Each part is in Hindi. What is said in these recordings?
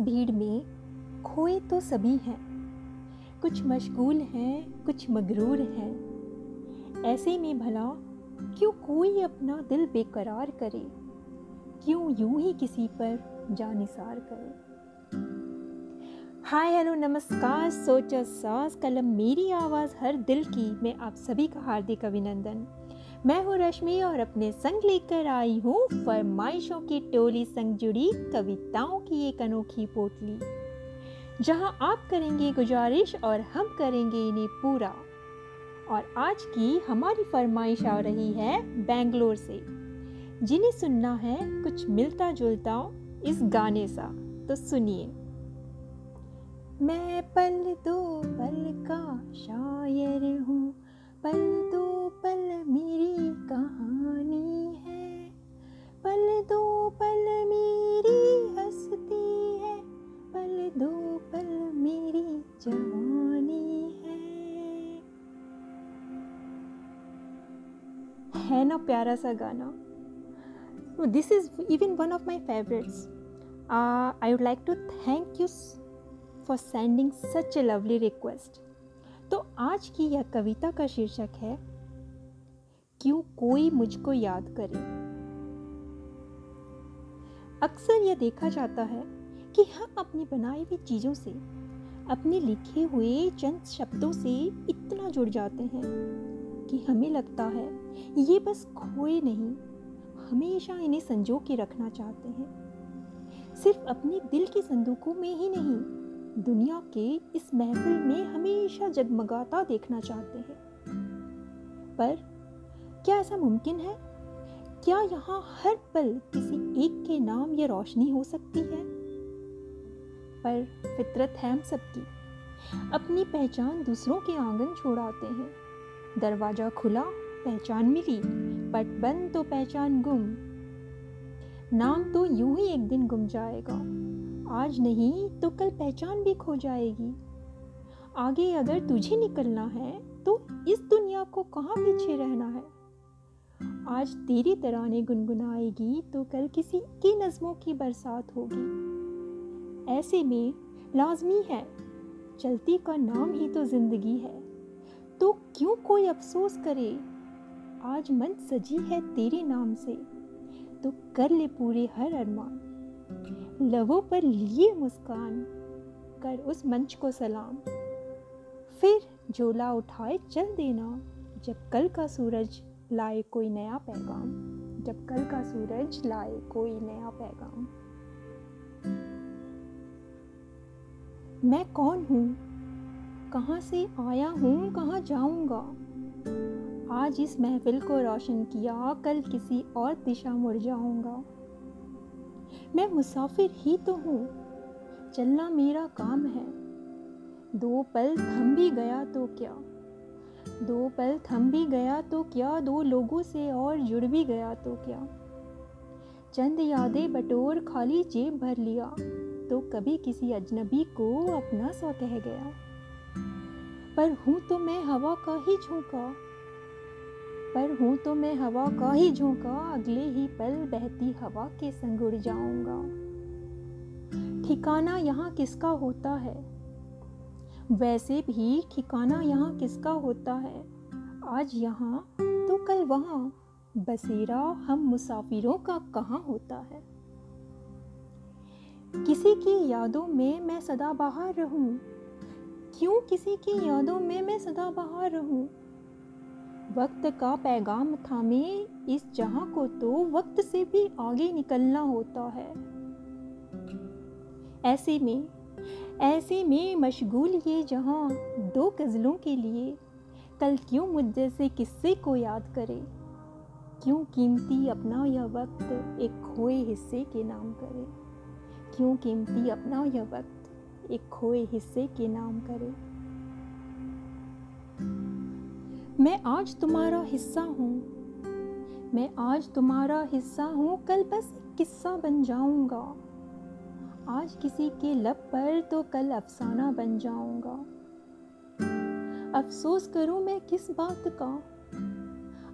भीड़ में खोए तो सभी हैं। कुछ मशगूल हैं, कुछ मगरूर हैं। ऐसे में भला, क्यों कोई अपना दिल बेकरार करे? क्यों यूँ ही किसी पर जानिसार करे? हाय, हेलो, नमस्कार, सोचा सास कलम मेरी आवाज़ हर दिल की। मैं आप सभी का हार्दिक अभिनंदन। मैं हूँ रश्मि और अपने संग लेकर आई हूँ फरमाइशों की टोली संग जुड़ी कविताओं की एक अनोखी पोटली। जहाँ आप करेंगे गुजारिश और हम करेंगे इन्हें पूरा। और आज की हमारी फरमाइश आ रही है बेंगलोर से। जिन्हें सुनना है कुछ मिलता जुलता इस गाने सा तो सुनिए। मैं पल दो पल का शायर हूँ, पल दो पल मेरी जवानी है। है ना प्यारा सा गाना? This is even one of my favourites I would like to thank you for sending such a lovely request तो आज की यह कविता का शीर्षक है, क्यों कोई मुझको याद करे? अक्सर यह देखा जाता है कि हम अपनी बनाई हुई चीज़ों से अपने लिखे हुए चंद शब्दों से इतना जुड़ जाते हैं कि हमें लगता है ये बस खोए नहीं, हमेशा इन्हें संजो के रखना चाहते हैं। सिर्फ़ अपने दिल के संदूकों में ही नहीं, दुनिया के इस महफिल में हमेशा जगमगाता देखना चाहते हैं। पर क्या ऐसा मुमकिन है? क्या यहाँ हर पल किसी एक के नाम ये रोशनी हो सकती है? पर फितरत है हम सबकी। अपनी पहचान दूसरों के आँगन छोड़ाते हैं। दरवाज़ा खुला, पहचान मिली पट बंद तो पहचान गुम। नाम तो यूँ ही एक दिन गुम जाएगा। आज नहीं तो कल पहचान भी खो जाएगी। आगे अगर तुझे निकलना है तो इस दुनिया को कहाँ पीछे रहना है? आज तेरी तराने गुनगुनाएगी तो कल किसी की नज़मों की बरसात होगी। ऐसे में लाजमी है। चलती का नाम ही तो ज़िंदगी है। तो क्यों कोई अफसोस करे? आज मन सजी है तेरे नाम से। तो कर ले पूरे हर अरमान लबों पर लिए मुस्कान। कर उस मंच को सलाम। फिर झोला उठाए चल देना। जब कल का सूरज लाए कोई नया पैगाम। जब कल का सूरज लाए कोई नया पैगाम। मैं कौन हूँ? कहाँ से आया हूँ? कहाँ जाऊँगा? आज इस महफिल को रोशन किया, कल किसी और दिशा मुड़ जाऊँगा। मैं मुसाफिर ही तो हूँ। चलना मेरा काम है। दो पल थम भी गया तो क्या? दो पल थम भी गया तो क्या? दो लोगों से और जुड़ भी गया तो क्या? चंद यादें बटोर खाली जेब भर लिया। तो कभी किसी अजनबी को अपना सा कह गया। पर हूँ तो मैं हवा का ही झोंका। पर हूँ तो मैं हवा का ही झोंका, अगले ही पल बहती हवा के संग उड़ जाऊँगा। ठिकाना यहाँ किसका होता है? वैसे भी ठिकाना यहाँ किसका होता है? आज यहाँ तो कल वहाँ, बसेरा हम मुसाफिरों का कहाँ होता है? किसी की यादों में मैं सदा बाहर रहूँ? क्यों किसी की यादों में मैं सदा बाहर रहूँ? वक्त का पैगाम थामे, इस जहाँ को तो वक्त से भी आगे निकलना होता है। ऐसे में ऐसे में मशगूल ये जहाँ दो गज़लों के लिए, कल क्यों मुझ जैसे किस्से को याद करे? क्यों कीमती अपना यह वक्त एक खोए हिस्से के नाम करे? क्यों कीमती अपना यह वक्त एक खोए हिस्से के नाम करे? मैं आज तुम्हारा हिस्सा हूँ। मैं आज तुम्हारा हिस्सा हूँ, कल बस किस्सा बन जाऊँगा। आज किसी के लब पर तो कल अफसाना बन जाऊँगा। अफसोस करूँ मैं किस बात का?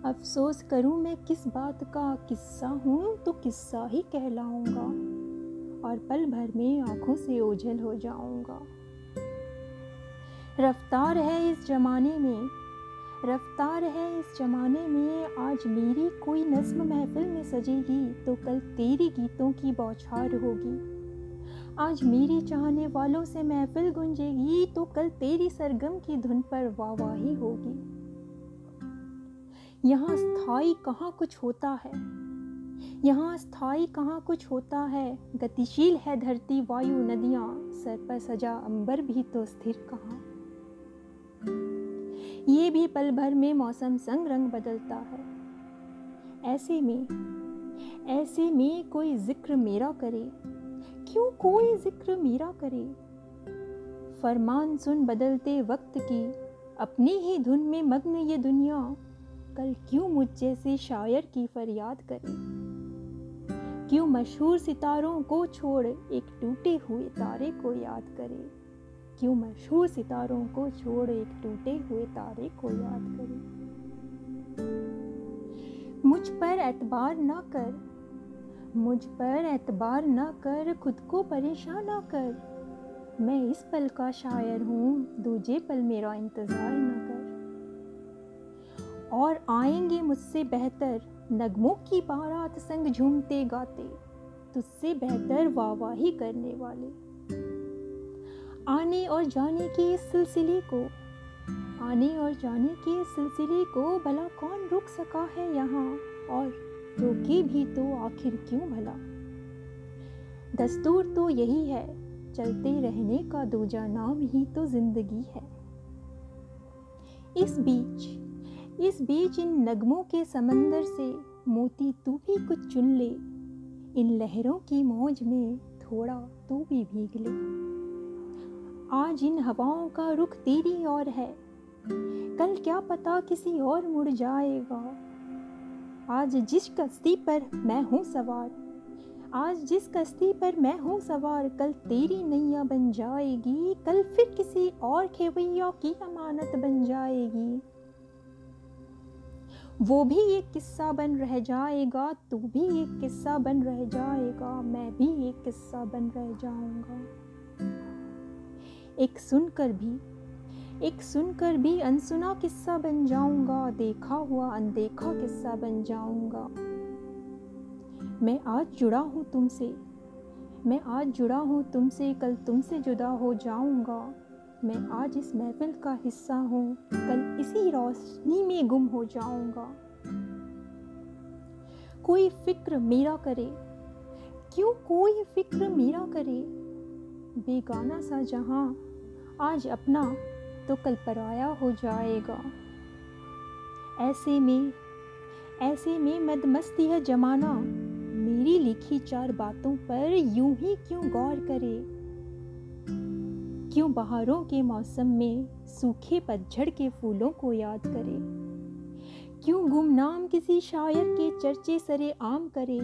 अफसोस करूँ मैं किस बात का? किस्सा हूँ तो किस्सा ही कहलाऊँगा। और पल भर में आँखों से ओझल हो जाऊँगा। रफ्तार है इस जमाने में, रफ्तार है इस जमाने में, आज मेरी कोई नज्म महफिल में सजेगी तो कल तेरी गीतों की बौछार होगी। आज मेरी चाहने वालों से महफिल गुंजेगी तो कल तेरी सरगम की धुन पर वाहवाही होगी। यहाँ स्थायी कहाँ कुछ होता है? यहाँ स्थायी कहाँ कुछ होता है? गतिशील है धरती, वायु, नदियाँ। सर पर सजा, अंबर भी तो स्थिर कहाँ? ये भी पल भर में मौसम संग रंग बदलता है। ऐसे में ऐसे में कोई ज़िक्र मेरा करे। क्यों कोई ज़िक्र मेरा करे? फरमान सुन बदलते वक्त की, अपनी ही धुन में मग्न ये दुनिया। कल क्यों मुझ जैसे शायर की फरियाद करे? क्यों मशहूर सितारों को छोड़ एक टूटे हुए तारे को याद करे? क्यों मशहूर सितारों को छोड़ एक टूटे हुए तारे को याद करे? मुझ पर एतबार ना कर, मुझ पर एतबार न कर, खुद को परेशान न कर। मैं इस पल का शायर हूँ, दूजे पल मेरा इंतज़ार न कर। और आएँगे मुझसे बेहतर नगमों की बारात संग झूमते गाते, तुझसे बेहतर वाहवाही करने वाले। आने और जाने के सिलसिले को, आने और जाने के सिलसिले को भला कौन रुक सका है यहाँ, और रोके भी तो आखिर क्यों भला? दस्तूर तो यही है, चलते रहने का दूजा नाम ही तो ज़िंदगी है। इस बीच इस बीच इन नगमों के समंदर से मोती तू भी कुछ चुन ले। इन लहरों की मौज में थोड़ा तू भी भीग ले। आज इन हवाओं का रुख तेरी और है। कल क्या पता किसी और मुड़ जाएगा। आज जिस कश्ती पर मैं हूँ सवार, आज जिस कश्ती पर मैं हूँ सवार, कल तेरी नैया बन जाएगी, कल फिर किसी और खेवैया की अमानत बन जाएगी। वो भी एक किस्सा बन रह जाएगा, तू भी एक किस्सा बन रह जाएगा, मैं भी एक किस्सा बन रह जाऊँगा। एक सुनकर भी, एक सुनकर भी अनसुना किस्सा बन जाऊँगा, देखा हुआ अनदेखा किस्सा बन जाऊँगा। मैं आज जुड़ा हूँ तुमसे, मैं आज जुड़ा हूँ तुमसे, कल तुमसे जुदा हो जाऊँगा। मैं आज इस महफिल का हिस्सा हूँ। कल इसी रोशनी में गुम हो जाऊँगा। कोई फ़िक्र मेरा करे। क्यों कोई फ़िक्र मेरा करे? बेगाना सा जहाँ आज अपना तो कल पराया हो जाएगा। ऐसे में ऐसे में मदमस्ती है जमाना। मेरी लिखी चार बातों पर यूँ ही क्यों गौर करे? क्यों बहारों के मौसम में सूखे पतझड़ के फूलों को याद करे? क्यों गुमनाम किसी शायर के चर्चे सरे आम करे?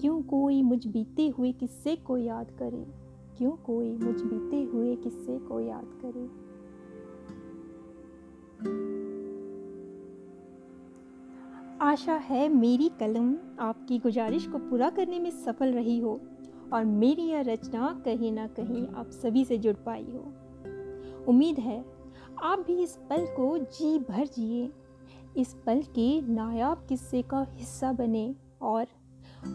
क्यों कोई मुझ बीते हुए किस्से को याद करे? क्यों कोई मुझ बीते हुए किस्से को याद करे? आशा है मेरी कलम आपकी गुजारिश को पूरा करने में सफल रही हो। और मेरी यह रचना कहीं ना कहीं आप सभी से जुड़ पाई हो। उम्मीद है, आप भी इस पल को जी भर जिए। इस पल के नायाब किस्से का हिस्सा बने और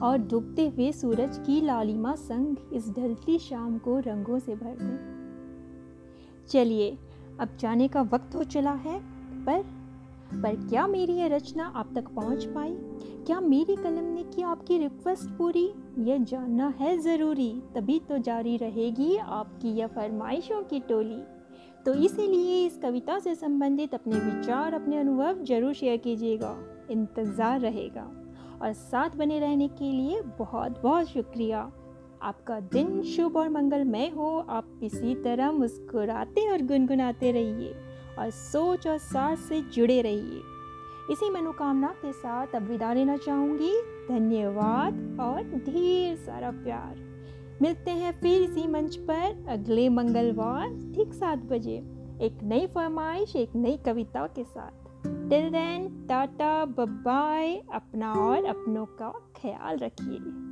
और डूबते हुए सूरज की लालिमा संग इस ढलती शाम को रंगों से भर दें। चलिए, अब जाने का वक्त हो चला है, पर पर क्या मेरी यह रचना आप तक पहुँच पाई? क्या मेरी कलम ने की आपकी रिक्वेस्ट पूरी? यह जानना है ज़रूरी, तभी तो जारी रहेगी आपकी यह फरमाइशों की टोली। तो इसीलिए इस कविता से संबंधित अपने विचार, अपने अनुभव ज़रूर शेयर कीजिएगा, इंतज़ार रहेगा। और साथ बने रहने के लिए बहुत बहुत शुक्रिया। आपका दिन शुभ और मंगलमय हो। आप इसी तरह मुस्कुराते और गुनगुनाते रहिए। और सोच और सास से जुड़े रहिए। इसी मनोकामना के साथ अब विदा लेना चाहूँगी। धन्यवाद और ढेर सारा प्यार। मिलते हैं फिर इसी मंच पर अगले मंगलवार ठीक सात बजे। एक नई फरमाइश, एक नई कविता के साथ। टिल देन टाटा बाय अपना और अपनों का ख्याल रखिए।